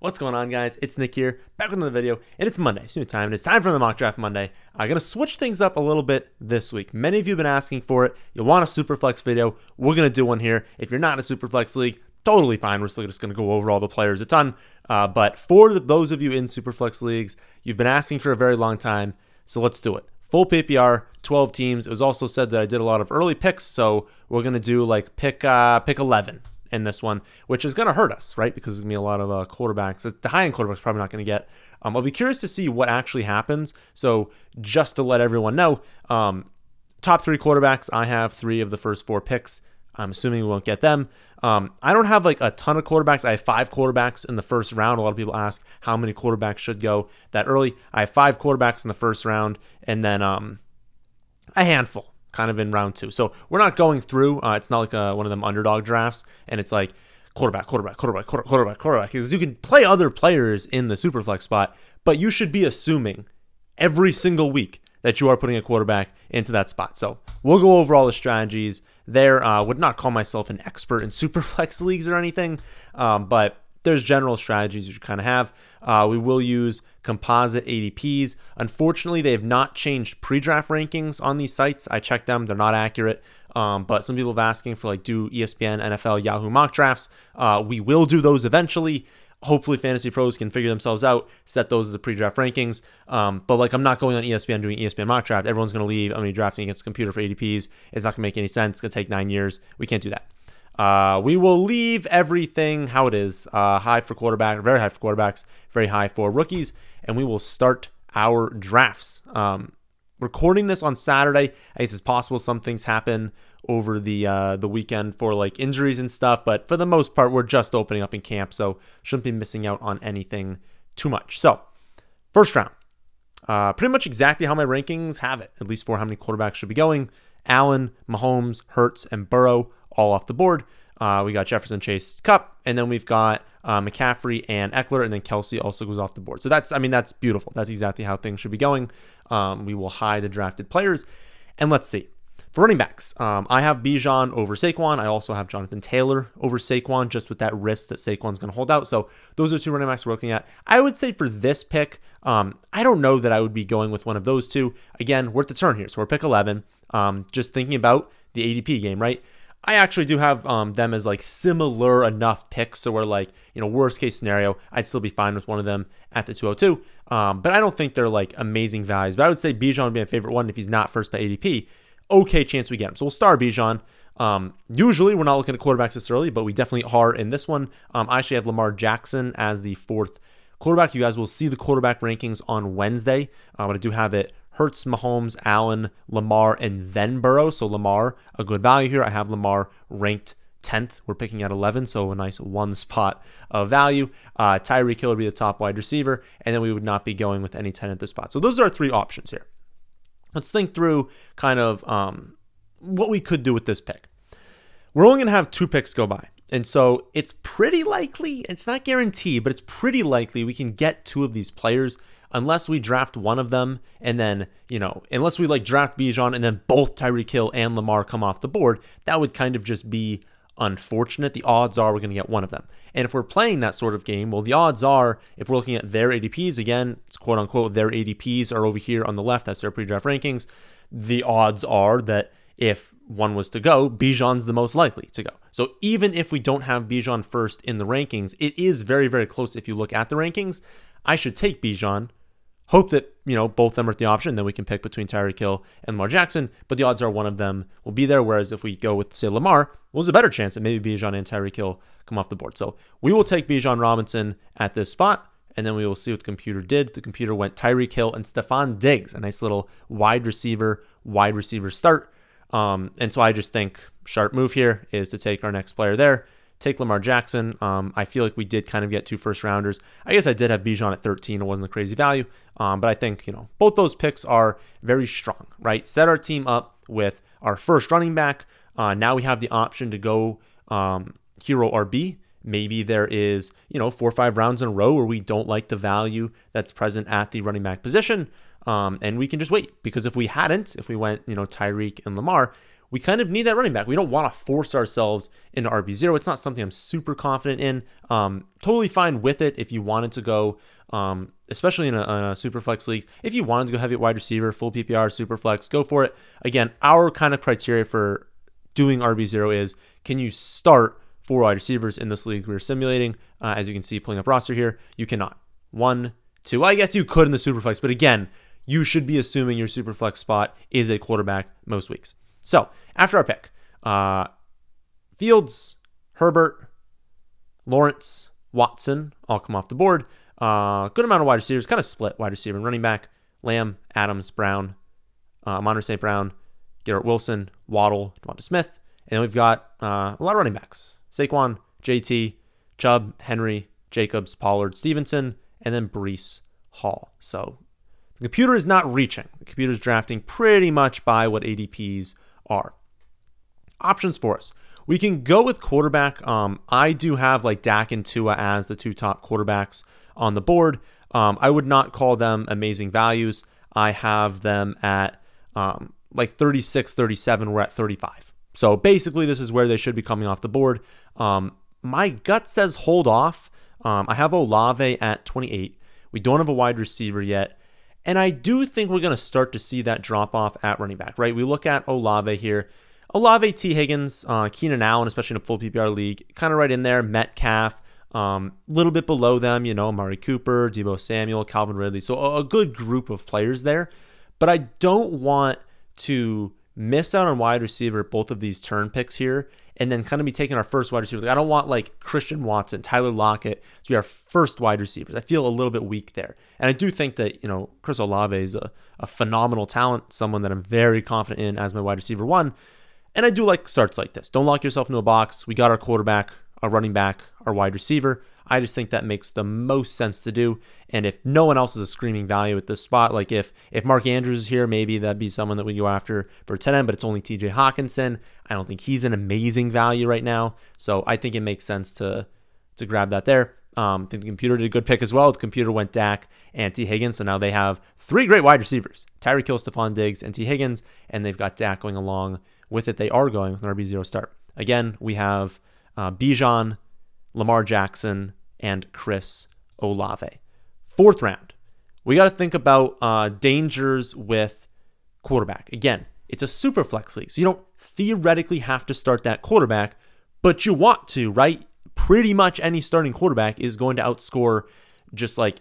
What's going on, guys? It's Nick here, back with another video, and it's Monday. It's new time, and it's time for the mock draft Monday. I'm gonna switch things up a little bit this week. Many of you have been asking for it. You want a Superflex video? We're gonna do one here. If you're not in a Superflex league, totally fine. We're still just gonna go over all the players a ton. Uh, but for the, those of you in Superflex leagues, you've been asking for a very long time, so let's do it. Full PPR, 12 teams. It was also said that I did a lot of early picks, so we're gonna do like pick uh, pick 11 in this one, which is going to hurt us, right? Because there's going to be a lot of uh, quarterbacks. The high end quarterbacks probably not going to get. Um, I'll be curious to see what actually happens. So just to let everyone know, um, top three quarterbacks, I have three of the first four picks. I'm assuming we won't get them. Um, I don't have like a ton of quarterbacks. I have five quarterbacks in the first round. A lot of people ask how many quarterbacks should go that early. I have five quarterbacks in the first round, and then um, a handful kind of in round two. So we're not going through. Uh, it's not like a, one of them underdog drafts, and it's like quarterback, quarterback, quarterback, quarterback, quarterback. Because you can play other players in the superflex spot, but you should be assuming every single week that you are putting a quarterback into that spot. So we'll go over all the strategies there. Uh, would not call myself an expert in superflex leagues or anything, um, but there's general strategies you kind of have. Uh, we will use composite ADPs. Unfortunately, they have not changed pre-draft rankings on these sites. I checked them; they're not accurate. Um, but some people have asking for like do ESPN, NFL, Yahoo mock drafts. Uh, we will do those eventually. Hopefully, fantasy pros can figure themselves out, set those as the pre-draft rankings. Um, but like, I'm not going on ESPN doing ESPN mock draft. Everyone's going to leave. I'm going to be drafting against a computer for ADPs. It's not going to make any sense. It's going to take nine years. We can't do that. Uh, we will leave everything how it is. Uh, high for quarterback, very high for quarterbacks, very high for rookies, and we will start our drafts. Um, recording this on Saturday, I guess it's possible some things happen over the uh, the weekend for like injuries and stuff, but for the most part, we're just opening up in camp, so shouldn't be missing out on anything too much. So, first round, uh, pretty much exactly how my rankings have it, at least for how many quarterbacks should be going. Allen, Mahomes, Hurts, and Burrow all off the board. Uh, we got Jefferson, Chase, Kupp, and then we've got uh, McCaffrey and Ekeler, and then Kelce also goes off the board. So that's, I mean, that's beautiful. That's exactly how things should be going. Um, we will hide the drafted players, and let's see. For running backs, um, I have Bijan over Saquon. I also have Jonathan Taylor over Saquon, just with that risk that Saquon's going to hold out. So those are two running backs we're looking at. I would say for this pick, um, I don't know that I would be going with one of those two. Again, at the turn here, so we're pick 11. Um, just thinking about the ADP game, right? I actually do have um, them as like similar enough picks. So we're like, you know, worst case scenario, I'd still be fine with one of them at the 202. Um, but I don't think they're like amazing values. But I would say Bijan would be my favorite one if he's not first by ADP. Okay, chance we get him. So we'll star Bijan. Um, usually we're not looking at quarterbacks this early, but we definitely are in this one. Um, I actually have Lamar Jackson as the fourth quarterback. You guys will see the quarterback rankings on Wednesday, uh, but I do have it Hurts, Mahomes, Allen, Lamar, and then Burrow. So Lamar, a good value here. I have Lamar ranked 10th. We're picking at 11, so a nice one spot of value. Uh, Tyreek Hill would be the top wide receiver, and then we would not be going with any 10 at this spot. So those are our three options here. Let's think through kind of um, what we could do with this pick. We're only going to have two picks go by. And so it's pretty likely, it's not guaranteed, but it's pretty likely we can get two of these players unless we draft one of them and then, you know, unless we like draft Bijan and then both Tyreek Hill and Lamar come off the board, that would kind of just be unfortunate. The odds are we're going to get one of them. And if we're playing that sort of game, well, the odds are if we're looking at their ADPs, again, it's quote unquote, their ADPs are over here on the left. That's their pre draft rankings. The odds are that if one was to go, Bijan's the most likely to go. So even if we don't have Bijan first in the rankings, it is very, very close if you look at the rankings. I should take Bijan hope that you know both them are the option. Then we can pick between Tyreek Hill and Lamar Jackson. But the odds are one of them will be there. Whereas if we go with say Lamar, well, there's a better chance that maybe Bijan and Tyreek Hill come off the board. So we will take Bijan Robinson at this spot. And then we will see what the computer did. The computer went Tyreek Hill and Stefon Diggs, a nice little wide receiver, wide receiver start. Um, and so I just think sharp move here is to take our next player there take Lamar Jackson. Um, I feel like we did kind of get two first rounders. I guess I did have Bijan at 13. It wasn't a crazy value, um, but I think you know both those picks are very strong. Right, set our team up with our first running back. Uh, now we have the option to go um, hero RB. Maybe there is you know four or five rounds in a row where we don't like the value that's present at the running back position. Um, and we can just wait because if we hadn't, if we went, you know, Tyreek and Lamar, we kind of need that running back. We don't want to force ourselves into RB0. It's not something I'm super confident in. Um, totally fine with it if you wanted to go, um, especially in a, a super flex league. If you wanted to go heavy wide receiver, full PPR, super flex, go for it. Again, our kind of criteria for doing RB0 is can you start four wide receivers in this league we're simulating? Uh, as you can see, pulling up roster here, you cannot. One, two. Well, I guess you could in the super flex, but again, you should be assuming your super flex spot is a quarterback most weeks. So after our pick, uh, Fields, Herbert, Lawrence, Watson all come off the board. Uh, good amount of wide receivers, kind of split wide receiver and running back. Lamb, Adams, Brown, uh, Monter St. Brown, Garrett Wilson, Waddle, Devonta Smith. And then we've got uh, a lot of running backs. Saquon, JT, Chubb, Henry, Jacobs, Pollard, Stevenson, and then Breece Hall. So the computer is not reaching. The computer is drafting pretty much by what ADPs are. Options for us. We can go with quarterback. Um, I do have like Dak and Tua as the two top quarterbacks on the board. Um, I would not call them amazing values. I have them at um, like 36, 37. We're at 35. So basically, this is where they should be coming off the board. Um, my gut says hold off. Um, I have Olave at 28. We don't have a wide receiver yet. And I do think we're going to start to see that drop off at running back, right? We look at Olave here. Olave, Tee Higgins, uh, Keenan Allen, especially in a full PPR league, kind of right in there. Metcalf, a um, little bit below them, you know, Mari Cooper, Deebo Samuel, Calvin Ridley. So a, a good group of players there. But I don't want to miss out on wide receiver both of these turn picks here and then kind of be taking our first wide receivers. Like, I don't want like Christian Watson, Tyler Lockett to be our first wide receivers. I feel a little bit weak there. And I do think that, you know, Chris Olave is a, a phenomenal talent, someone that I'm very confident in as my wide receiver one. And I do like starts like this. Don't lock yourself into a box. We got our quarterback, our running back, our wide receiver. I just think that makes the most sense to do. And if no one else is a screaming value at this spot, like if if Mark Andrews is here, maybe that'd be someone that we go after for tight end, but it's only TJ Hockenson. I don't think he's an amazing value right now. So I think it makes sense to to grab that there. Um, I think the computer did a good pick as well. The computer went Dak and Tee Higgins. So now they have three great wide receivers Tyreek Hill, Stefon Diggs, and Tee Higgins. And they've got Dak going along with it. They are going with an RB0 start. Again, we have uh, Bijan, Lamar Jackson, and Chris Olave. Fourth round, we got to think about uh, dangers with quarterback. Again, it's a super flex league, so you don't theoretically have to start that quarterback, but you want to, right? Pretty much any starting quarterback is going to outscore just like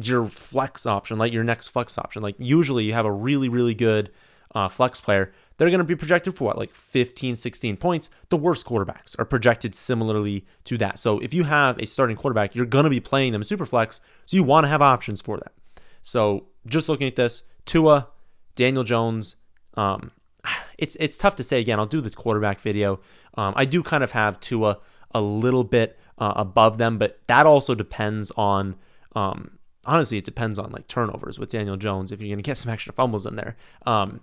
your flex option, like your next flex option. Like usually you have a really, really good uh, flex player they're going to be projected for what, like 15, 16 points. The worst quarterbacks are projected similarly to that. So if you have a starting quarterback, you're going to be playing them in Superflex, so you want to have options for that. So just looking at this, Tua, Daniel Jones, um, it's it's tough to say again. I'll do the quarterback video. Um, I do kind of have Tua a little bit uh, above them, but that also depends on. Um, honestly, it depends on like turnovers with Daniel Jones. If you're going to get some extra fumbles in there, um,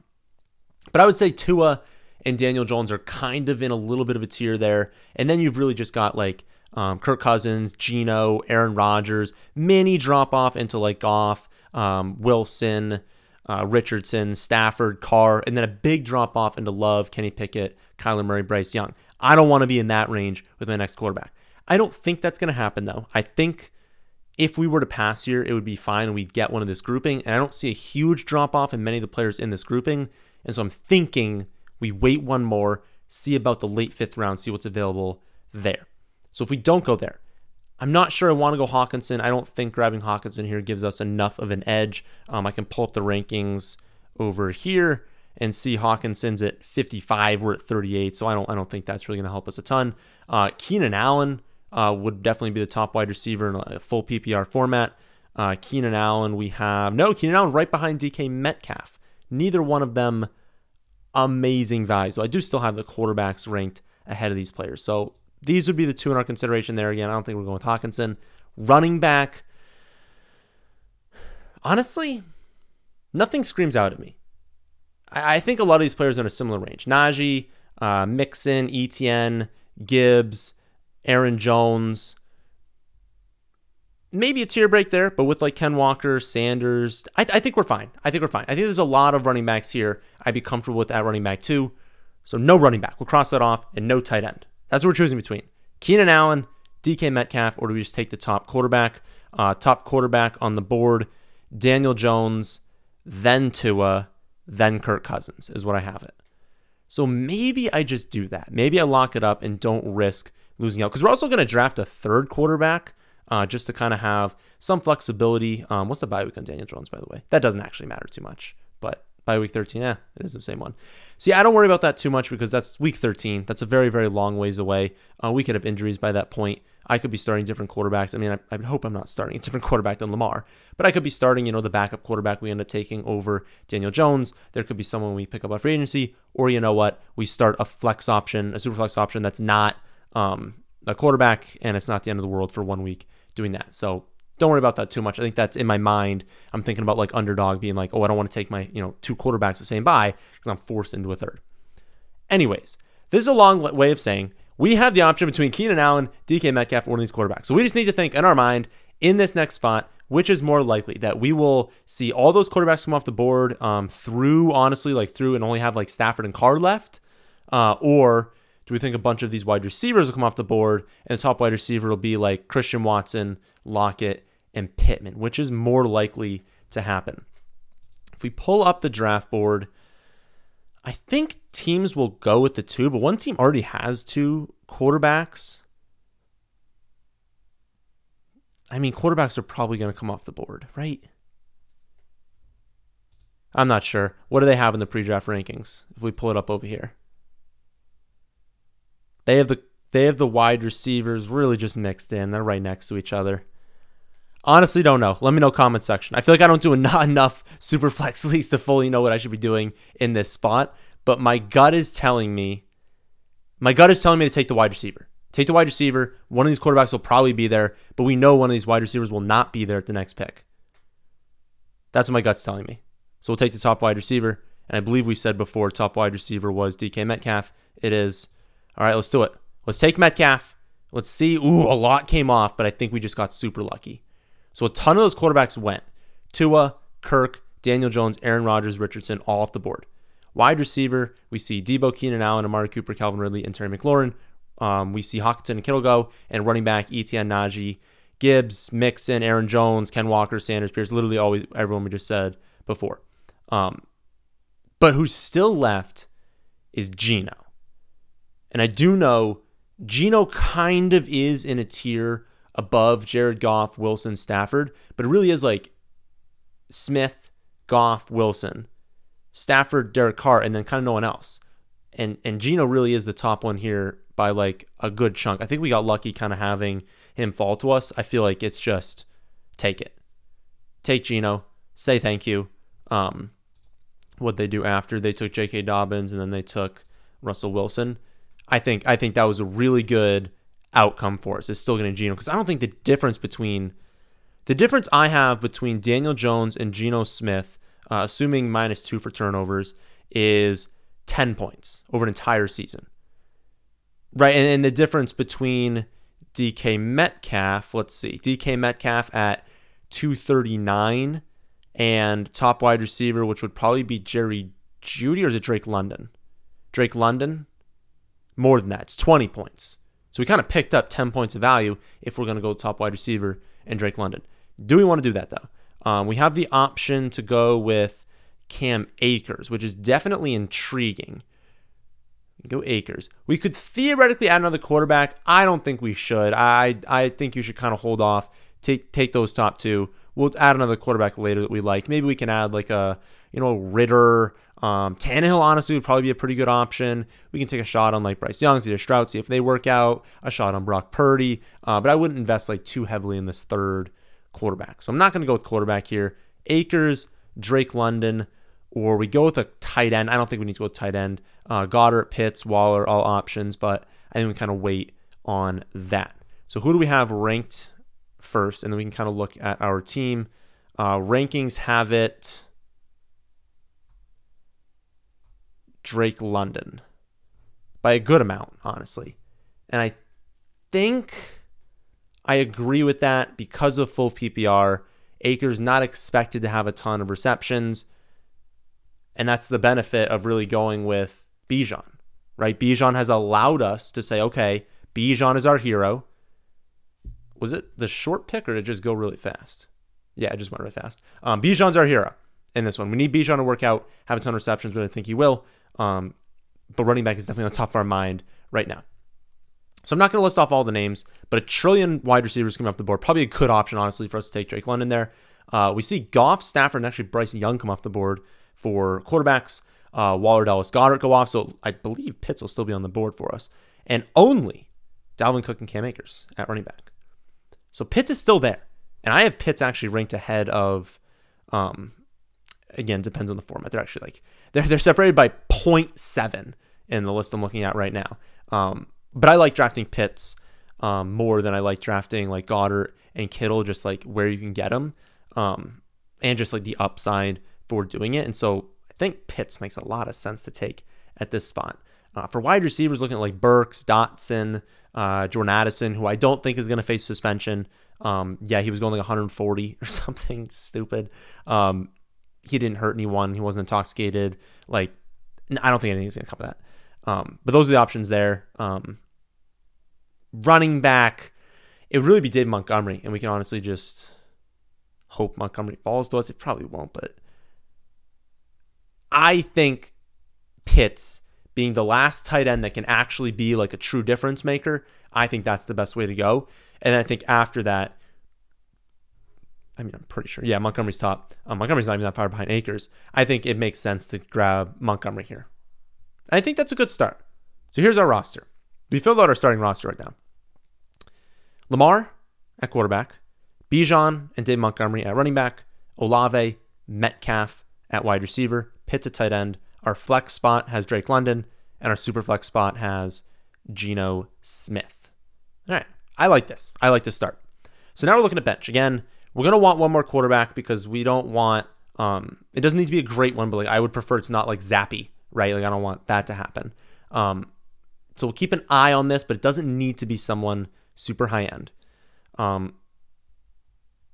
but I would say Tua and Daniel Jones are kind of in a little bit of a tier there. And then you've really just got like um, Kirk Cousins, Geno, Aaron Rodgers, mini drop off into like Goff, um, Wilson, uh, Richardson, Stafford, Carr, and then a big drop off into Love, Kenny Pickett, Kyler Murray, Bryce Young. I don't want to be in that range with my next quarterback. I don't think that's going to happen though. I think if we were to pass here, it would be fine and we'd get one of this grouping. And I don't see a huge drop off in many of the players in this grouping. And so I'm thinking we wait one more, see about the late fifth round, see what's available there. So if we don't go there, I'm not sure I want to go Hockenson. I don't think grabbing Hockenson here gives us enough of an edge. Um, I can pull up the rankings over here and see Hockenson's at 55. We're at 38, so I don't I don't think that's really going to help us a ton. Uh, Keenan Allen uh, would definitely be the top wide receiver in a full PPR format. Uh, Keenan Allen, we have no Keenan Allen right behind DK Metcalf. Neither one of them amazing value. So I do still have the quarterbacks ranked ahead of these players. So these would be the two in our consideration there. Again, I don't think we're going with Hockenson. Running back, honestly, nothing screams out at me. I, I think a lot of these players are in a similar range. Najee, uh, Mixon, Etienne, Gibbs, Aaron Jones, maybe a tier break there, but with like Ken Walker, Sanders, I, I, think we're fine. I think we're fine. I think there's a lot of running backs here. I'd be comfortable with that running back too. So no running back. We'll cross that off and no tight end. That's what we're choosing between. Keenan Allen, DK Metcalf, or do we just take the top quarterback? Uh, top quarterback on the board, Daniel Jones, then Tua, then Kirk Cousins is what I have it. So maybe I just do that. Maybe I lock it up and don't risk losing out because we're also going to draft a third quarterback uh, just to kind of have some flexibility. Um, what's the bye week on Daniel Jones, by the way? That doesn't actually matter too much, but by week 13, yeah, it is the same one. See, I don't worry about that too much because that's week 13. That's a very, very long ways away. Uh, we could have injuries by that point. I could be starting different quarterbacks. I mean, I, I hope I'm not starting a different quarterback than Lamar, but I could be starting, you know, the backup quarterback we end up taking over Daniel Jones. There could be someone we pick up off free agency, or you know what, we start a flex option, a super flex option that's not um, a quarterback, and it's not the end of the world for one week doing that. So don't worry about that too much. I think that's in my mind. I'm thinking about like underdog being like, oh, I don't want to take my, you know, two quarterbacks the same buy because I'm forced into a third. Anyways, this is a long way of saying we have the option between Keenan Allen, DK Metcalf, or one of these quarterbacks. So we just need to think in our mind in this next spot, which is more likely that we will see all those quarterbacks come off the board um, through, honestly, like through and only have like Stafford and Carr left, uh, or do we think a bunch of these wide receivers will come off the board and the top wide receiver will be like Christian Watson, Lockett, and Pittman, which is more likely to happen? If we pull up the draft board, I think teams will go with the two, but one team already has two quarterbacks. I mean, quarterbacks are probably going to come off the board, right? I'm not sure. What do they have in the pre-draft rankings? If we pull it up over here, they have the they have the wide receivers really just mixed in. They're right next to each other. Honestly, don't know. Let me know comment section. I feel like I don't do not enough super flex leagues to fully know what I should be doing in this spot, but my gut is telling me, my gut is telling me to take the wide receiver. Take the wide receiver. One of these quarterbacks will probably be there, but we know one of these wide receivers will not be there at the next pick. That's what my gut's telling me. So we'll take the top wide receiver. And I believe we said before top wide receiver was DK Metcalf. It is. All right, let's do it. Let's take Metcalf. Let's see. Ooh, a lot came off, but I think we just got super lucky. So a ton of those quarterbacks went. Tua, Kirk, Daniel Jones, Aaron Rodgers, Richardson, all off the board. Wide receiver, we see Deebo, Keenan Allen, Amari Cooper, Calvin Ridley, and Terry McLaurin. Um, we see Hockenson and Kittle go, and running back Etienne Najee, Gibbs, Mixon, Aaron Jones, Ken Walker, Sanders, Pierce, literally always everyone we just said before. Um, but who's still left is Geno. And I do know Geno kind of is in a tier above Jared Goff, Wilson, Stafford, but it really is like Smith, Goff, Wilson, Stafford, Derek Carr, and then kind of no one else. And and Geno really is the top one here by like a good chunk. I think we got lucky kind of having him fall to us. I feel like it's just take it. Take Geno, say thank you. Um, what they do after they took J.K. Dobbins and then they took Russell Wilson. I think I think that was a really good outcome for us. It's still going to Geno because I don't think the difference between the difference I have between Daniel Jones and Geno Smith, uh, assuming minus two for turnovers, is 10 points over an entire season. Right. And, and the difference between DK Metcalf, let's see, DK Metcalf at 239 and top wide receiver, which would probably be Jerry Jeudy or is it Drake London? Drake London? More than that. It's 20 points. So we kind of picked up 10 points of value if we're going to go top wide receiver and Drake London. Do we want to do that though? Um, we have the option to go with Cam Akers, which is definitely intriguing. Go Akers. We could theoretically add another quarterback. I don't think we should. I I think you should kind of hold off. Take take those top two. We'll add another quarterback later that we like. Maybe we can add like a you know Ridder um, Tannehill honestly would probably be a pretty good option. We can take a shot on like Bryce Young, see Stroud, see if they work out. A shot on Brock Purdy, uh, but I wouldn't invest like too heavily in this third quarterback. So I'm not going to go with quarterback here. Akers, Drake London, or we go with a tight end. I don't think we need to go with tight end. Uh, Goedert, Pitts, Waller, all options, but I think we kind of wait on that. So who do we have ranked first? And then we can kind of look at our team. Uh, rankings have it. Drake London by a good amount, honestly. And I think I agree with that because of full PPR. Akers not expected to have a ton of receptions. And that's the benefit of really going with Bijan. right? Bijan has allowed us to say, okay, Bijan is our hero. Was it the short pick or did it just go really fast? Yeah, it just went really fast. Um, Bijan's our hero in this one. We need Bijan to work out, have a ton of receptions, but I think he will. Um, but running back is definitely on top of our mind right now. So I'm not going to list off all the names, but a trillion wide receivers coming off the board. Probably a good option, honestly, for us to take Drake London there. Uh, we see Goff, Stafford, and actually Bryce Young come off the board for quarterbacks. Uh, Waller, Dallas, Goedert go off. So I believe Pitts will still be on the board for us. And only Dalvin Cook and Cam Akers at running back. So Pitts is still there. And I have Pitts actually ranked ahead of, um, again, depends on the format. They're actually like, they're, they're separated by 0.7 in the list I'm looking at right now. Um, but I like drafting Pitts um, more than I like drafting like Goedert and Kittle, just like where you can get them, um, and just like the upside for doing it. And so I think Pitts makes a lot of sense to take at this spot. Uh, for wide receivers, looking at like Burks, Dotson, uh, Jordan Addison, who I don't think is going to face suspension. Um, yeah, he was going like 140 or something stupid. Um, he didn't hurt anyone. He wasn't intoxicated. Like, I don't think anything's going to come of that. Um, but those are the options there. Um, running back, it would really be Dave Montgomery, and we can honestly just hope Montgomery falls to us. It probably won't, but I think Pitts being the last tight end that can actually be like a true difference maker, I think that's the best way to go. And I think after that, I mean, I'm pretty sure. Yeah, Montgomery's top. Um, Montgomery's not even that far behind Akers. I think it makes sense to grab Montgomery here. I think that's a good start. So here's our roster. We filled out our starting roster right now. Lamar at quarterback, Bijan and Dave Montgomery at running back, Olave, Metcalf at wide receiver, Pitts at tight end. Our flex spot has Drake London, and our super flex spot has Geno Smith. All right, I like this. I like this start. So now we're looking at bench again. We're gonna want one more quarterback because we don't want. Um, it doesn't need to be a great one, but like I would prefer it's not like Zappe, right? Like I don't want that to happen. Um, so we'll keep an eye on this, but it doesn't need to be someone super high end. Um,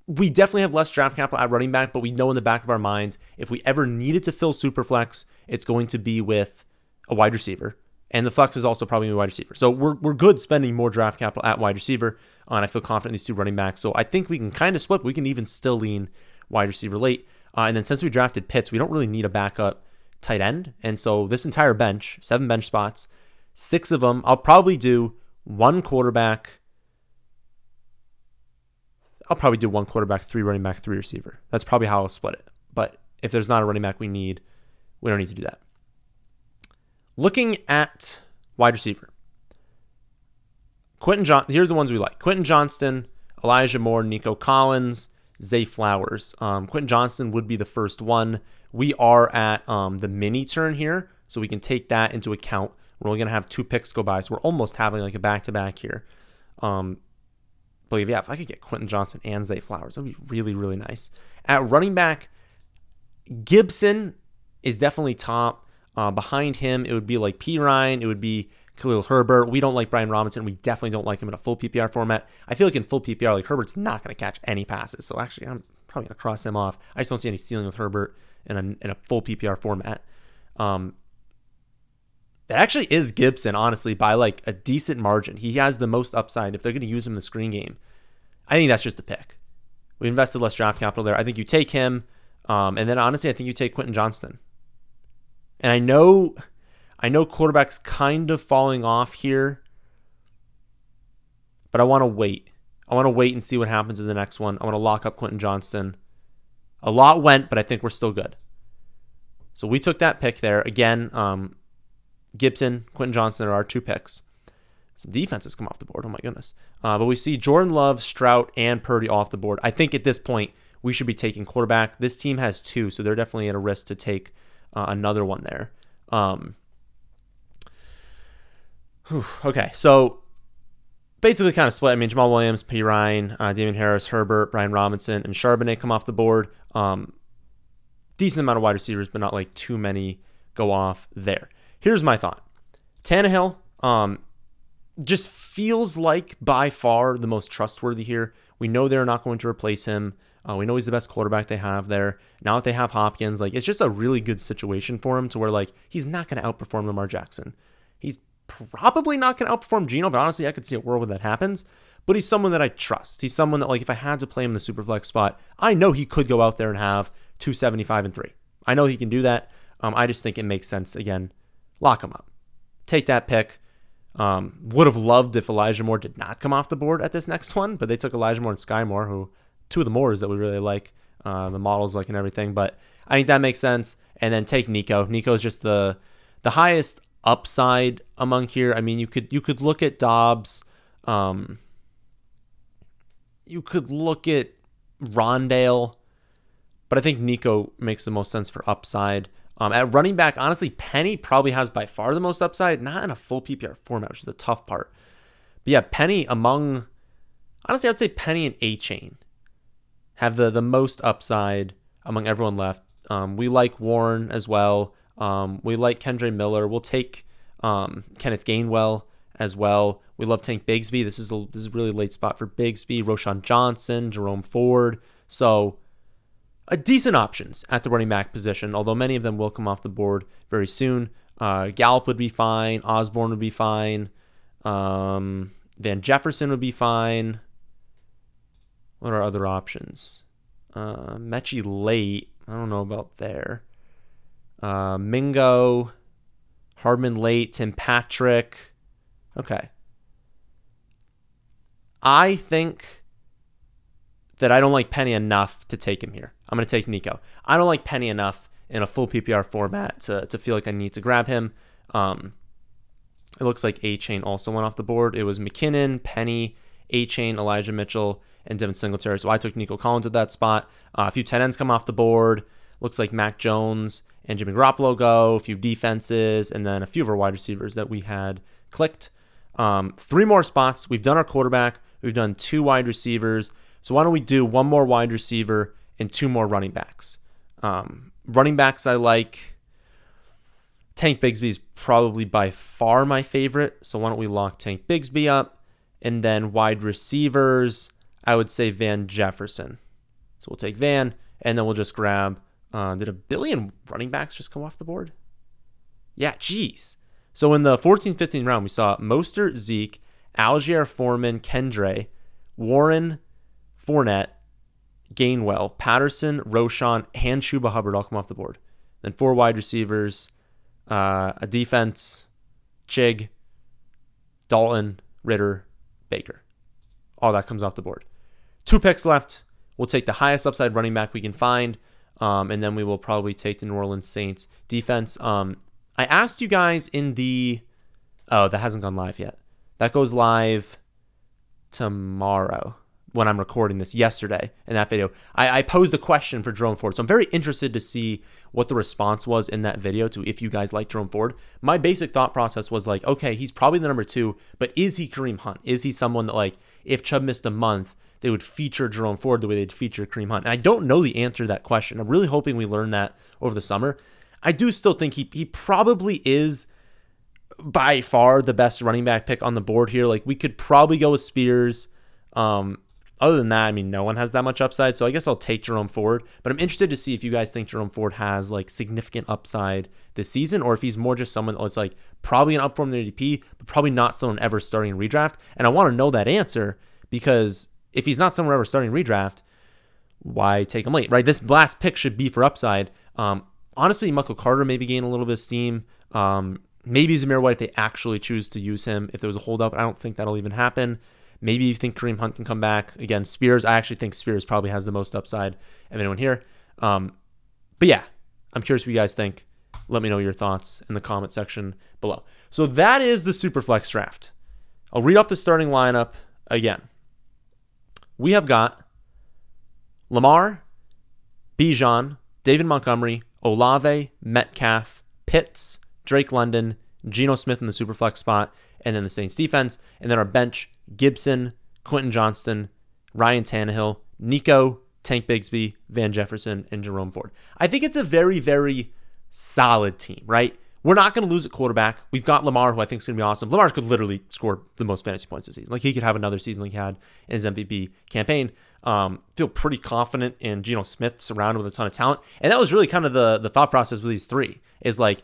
we definitely have less draft capital at running back, but we know in the back of our minds if we ever needed to fill super flex, it's going to be with a wide receiver. And the flex is also probably a wide receiver. So we're, we're good spending more draft capital at wide receiver. Uh, and I feel confident in these two running backs. So I think we can kind of split. We can even still lean wide receiver late. Uh, and then since we drafted Pitts, we don't really need a backup tight end. And so this entire bench, seven bench spots, six of them, I'll probably do one quarterback. I'll probably do one quarterback, three running back, three receiver. That's probably how I'll split it. But if there's not a running back we need, we don't need to do that. Looking at wide receiver, Quentin John. Here's the ones we like: Quentin Johnston, Elijah Moore, Nico Collins, Zay Flowers. Um, Quentin Johnston would be the first one. We are at um, the mini turn here, so we can take that into account. We're only going to have two picks go by, so we're almost having like a back to back here. Um, believe, yeah, if I could get Quentin Johnston and Zay Flowers, that would be really, really nice. At running back, Gibson is definitely top. Uh, behind him, it would be like Perine, it would be Khalil Herbert. We don't like Brian Robinson. We definitely don't like him in a full PPR format. I feel like in full PPR, like Herbert's not going to catch any passes. So actually, I'm probably going to cross him off. I just don't see any ceiling with Herbert in a, in a full PPR format. Um, that actually is Gibson, honestly, by like a decent margin. He has the most upside if they're going to use him in the screen game. I think that's just a pick. We invested less draft capital there. I think you take him, um, and then honestly, I think you take Quentin Johnston. And I know, I know quarterbacks kind of falling off here, but I want to wait. I want to wait and see what happens in the next one. I want to lock up Quentin Johnston. A lot went, but I think we're still good. So we took that pick there again. Um, Gibson, Quentin Johnston are our two picks. Some defenses come off the board. Oh my goodness. Uh, but we see Jordan Love, Stroud, and Purdy off the board. I think at this point we should be taking quarterback. This team has two, so they're definitely at a risk to take uh, another one there. Um, whew, okay, so basically kind of split. I mean, Jamaal Williams, Perine, uh, Damien Harris, Herbert, Brian Robinson, and Charbonnet come off the board. Um, decent amount of wide receivers, but not like too many go off there. Here's my thought Tannehill um, just feels like by far the most trustworthy here. We know they're not going to replace him. Uh, we know he's the best quarterback they have there. Now that they have Hopkins, like it's just a really good situation for him to where like he's not going to outperform Lamar Jackson. He's probably not going to outperform Geno, but honestly, I could see a world where that happens. But he's someone that I trust. He's someone that, like, if I had to play him in the super flex spot, I know he could go out there and have 275 and three. I know he can do that. Um, I just think it makes sense, again, lock him up. Take that pick. Um, would have loved if Elijah Moore did not come off the board at this next one, but they took Elijah Moore and Sky Moore, who two of the Moores that we really like, uh, the models like and everything. But I think that makes sense. And then take Nico. Nico is just the the highest upside among here. I mean, you could you could look at Dobbs. Um, you could look at Rondale, but I think Nico makes the most sense for upside. Um, at running back, honestly, Penny probably has by far the most upside, not in a full PPR format, which is the tough part. But yeah, Penny among, honestly, I would say Penny and Achane have the, the most upside among everyone left. Um, we like Warren as well. Um, we like Kendre Miller. We'll take um, Kenneth Gainwell as well. We love Tank Bigsby. This is a this is a really late spot for Bigsby, Roschon Johnson, Jerome Ford. So a decent options at the running back position, although many of them will come off the board very soon. Uh, Gallup would be fine. Osborn would be fine. Um, Van Jefferson would be fine. What are other options? Uh, Metchie late. I don't know about there. Uh, Mingo, Hardman late, Tim Patrick. Okay. I think that I don't like Penny enough to take him here. I'm going to take Nico. I don't like Penny enough in a full PPR format to, to feel like I need to grab him. Um, it looks like Achane also went off the board. It was McKinnon, Penny, Achane, Elijah Mitchell, and Devin Singletary. So I took Nico Collins at that spot. Uh, a few tight ends come off the board. Looks like Mac Jones and Jimmy Garoppolo go. A few defenses, and then a few of our wide receivers that we had clicked. Um, three more spots. We've done our quarterback. We've done two wide receivers. So why don't we do one more wide receiver and two more running backs? Um, running backs I like. Tank Bigsby is probably by far my favorite. So why don't we lock Tank Bigsby up? And then wide receivers, I would say Van Jefferson. So we'll take Van, and then we'll just grab. Uh, did a billion running backs just come off the board? Yeah, geez. So in the 14 15 round, we saw Mostert, Zeke, Allgeier, Foreman, Kendre, Warren, Fournette, Gainwell, Patterson, Roschon, and Chuba Hubbard all come off the board. Then four wide receivers, uh, a defense, Chig, Dalton, Ritter, Baker. All that comes off the board. Two picks left. We'll take the highest upside running back we can find, um, and then we will probably take the New Orleans Saints defense. Um, I asked you guys in the. Oh, that hasn't gone live yet. That goes live tomorrow when I'm recording this yesterday in that video. I, I, posed a question for Jerome Ford. So I'm very interested to see what the response was in that video to if you guys like Jerome Ford. My basic thought process was like, okay, he's probably the number two, but is he Kareem Hunt? Is he someone that like if Chubb missed a month, they would feature Jerome Ford the way they'd feature Kareem Hunt? And I don't know the answer to that question. I'm really hoping we learn that over the summer. I do still think he he probably is by far the best running back pick on the board here. Like we could probably go with Spears. Um, other than that, I mean, no one has that much upside. So I guess I'll take Jerome Ford. But I'm interested to see if you guys think Jerome Ford has like significant upside this season, or if he's more just someone that's like probably an upform the ADP, but probably not someone ever starting in redraft. And I want to know that answer because if he's not someone ever starting redraft, why take him late, right? This last pick should be for upside. Um, honestly, Michael Carter maybe gain a little bit of steam. Um, maybe Zamir White if they actually choose to use him. If there was a holdup, I don't think that'll even happen. Maybe you think Kareem Hunt can come back again. Spears, I actually think Spears probably has the most upside of anyone here. Um, but yeah, I'm curious what you guys think. Let me know your thoughts in the comment section below. So that is the Superflex draft. I'll read off the starting lineup again. We have got Lamar, Bijan, David Montgomery, Olave, Metcalf, Pitts, Drake London, Geno Smith in the Superflex spot, and then the Saints defense. And then our bench Gibson, Quentin Johnston, Ryan Tannehill, Nico, Tank Bigsby, Van Jefferson, and Jerome Ford. I think it's a very, very solid team, right? We're not going to lose at quarterback. We've got Lamar, who I think is going to be awesome. Lamar could literally score the most fantasy points this season. Like he could have another season like he had in his MVP campaign. Um, feel pretty confident in Geno Smith, surrounded with a ton of talent. And that was really kind of the the thought process with these three. Is like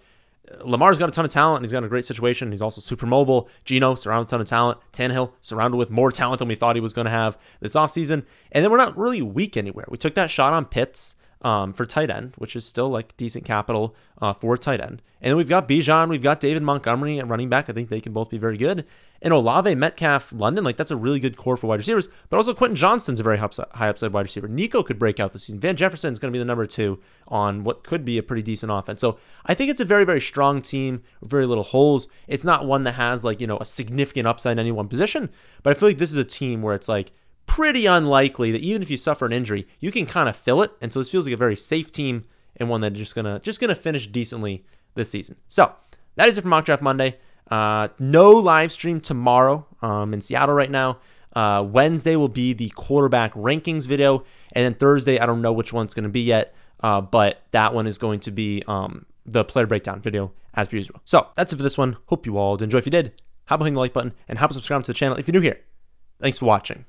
Lamar's got a ton of talent and he's got a great situation. He's also super mobile. Geno surrounded with a ton of talent. Tannehill surrounded with more talent than we thought he was going to have this offseason. And then we're not really weak anywhere. We took that shot on Pitts um, for tight end, which is still like decent capital uh, for tight end. And then we've got Bijan, we've got David Montgomery at running back. I think they can both be very good. And Olave, Metcalf, London, like that's a really good core for wide receivers. But also Quentin Johnston's a very high upside wide receiver. Nico could break out this season. Van Jefferson is going to be the number two on what could be a pretty decent offense. So I think it's a very, very strong team very little holes. It's not one that has like, you know, a significant upside in any one position. But I feel like this is a team where it's like, pretty unlikely that even if you suffer an injury, you can kind of fill it. And so this feels like a very safe team and one that's just gonna just gonna finish decently this season. So that is it for Mock Draft Monday. Uh, no live stream tomorrow um, in Seattle right now. Uh, Wednesday will be the quarterback rankings video, and then Thursday I don't know which one's going to be yet, uh, but that one is going to be um, the player breakdown video as per usual. So that's it for this one. Hope you all did enjoy. If you did, how about hitting the like button and how about subscribe to the channel if you're new here. Thanks for watching.